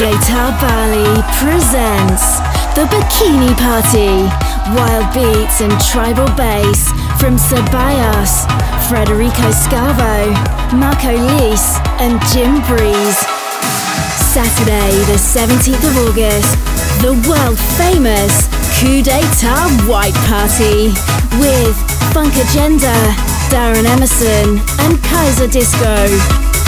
d'etat Bali presents The Bikini Party. Wild beats and tribal bass from Ceballos, Federico Scavo, Marco Lys and Jim Breese. Saturday, the 17th of August, the world famous Ku De Ta White Party with Funkagenda, Darren Emerson, and Kaiserdisco.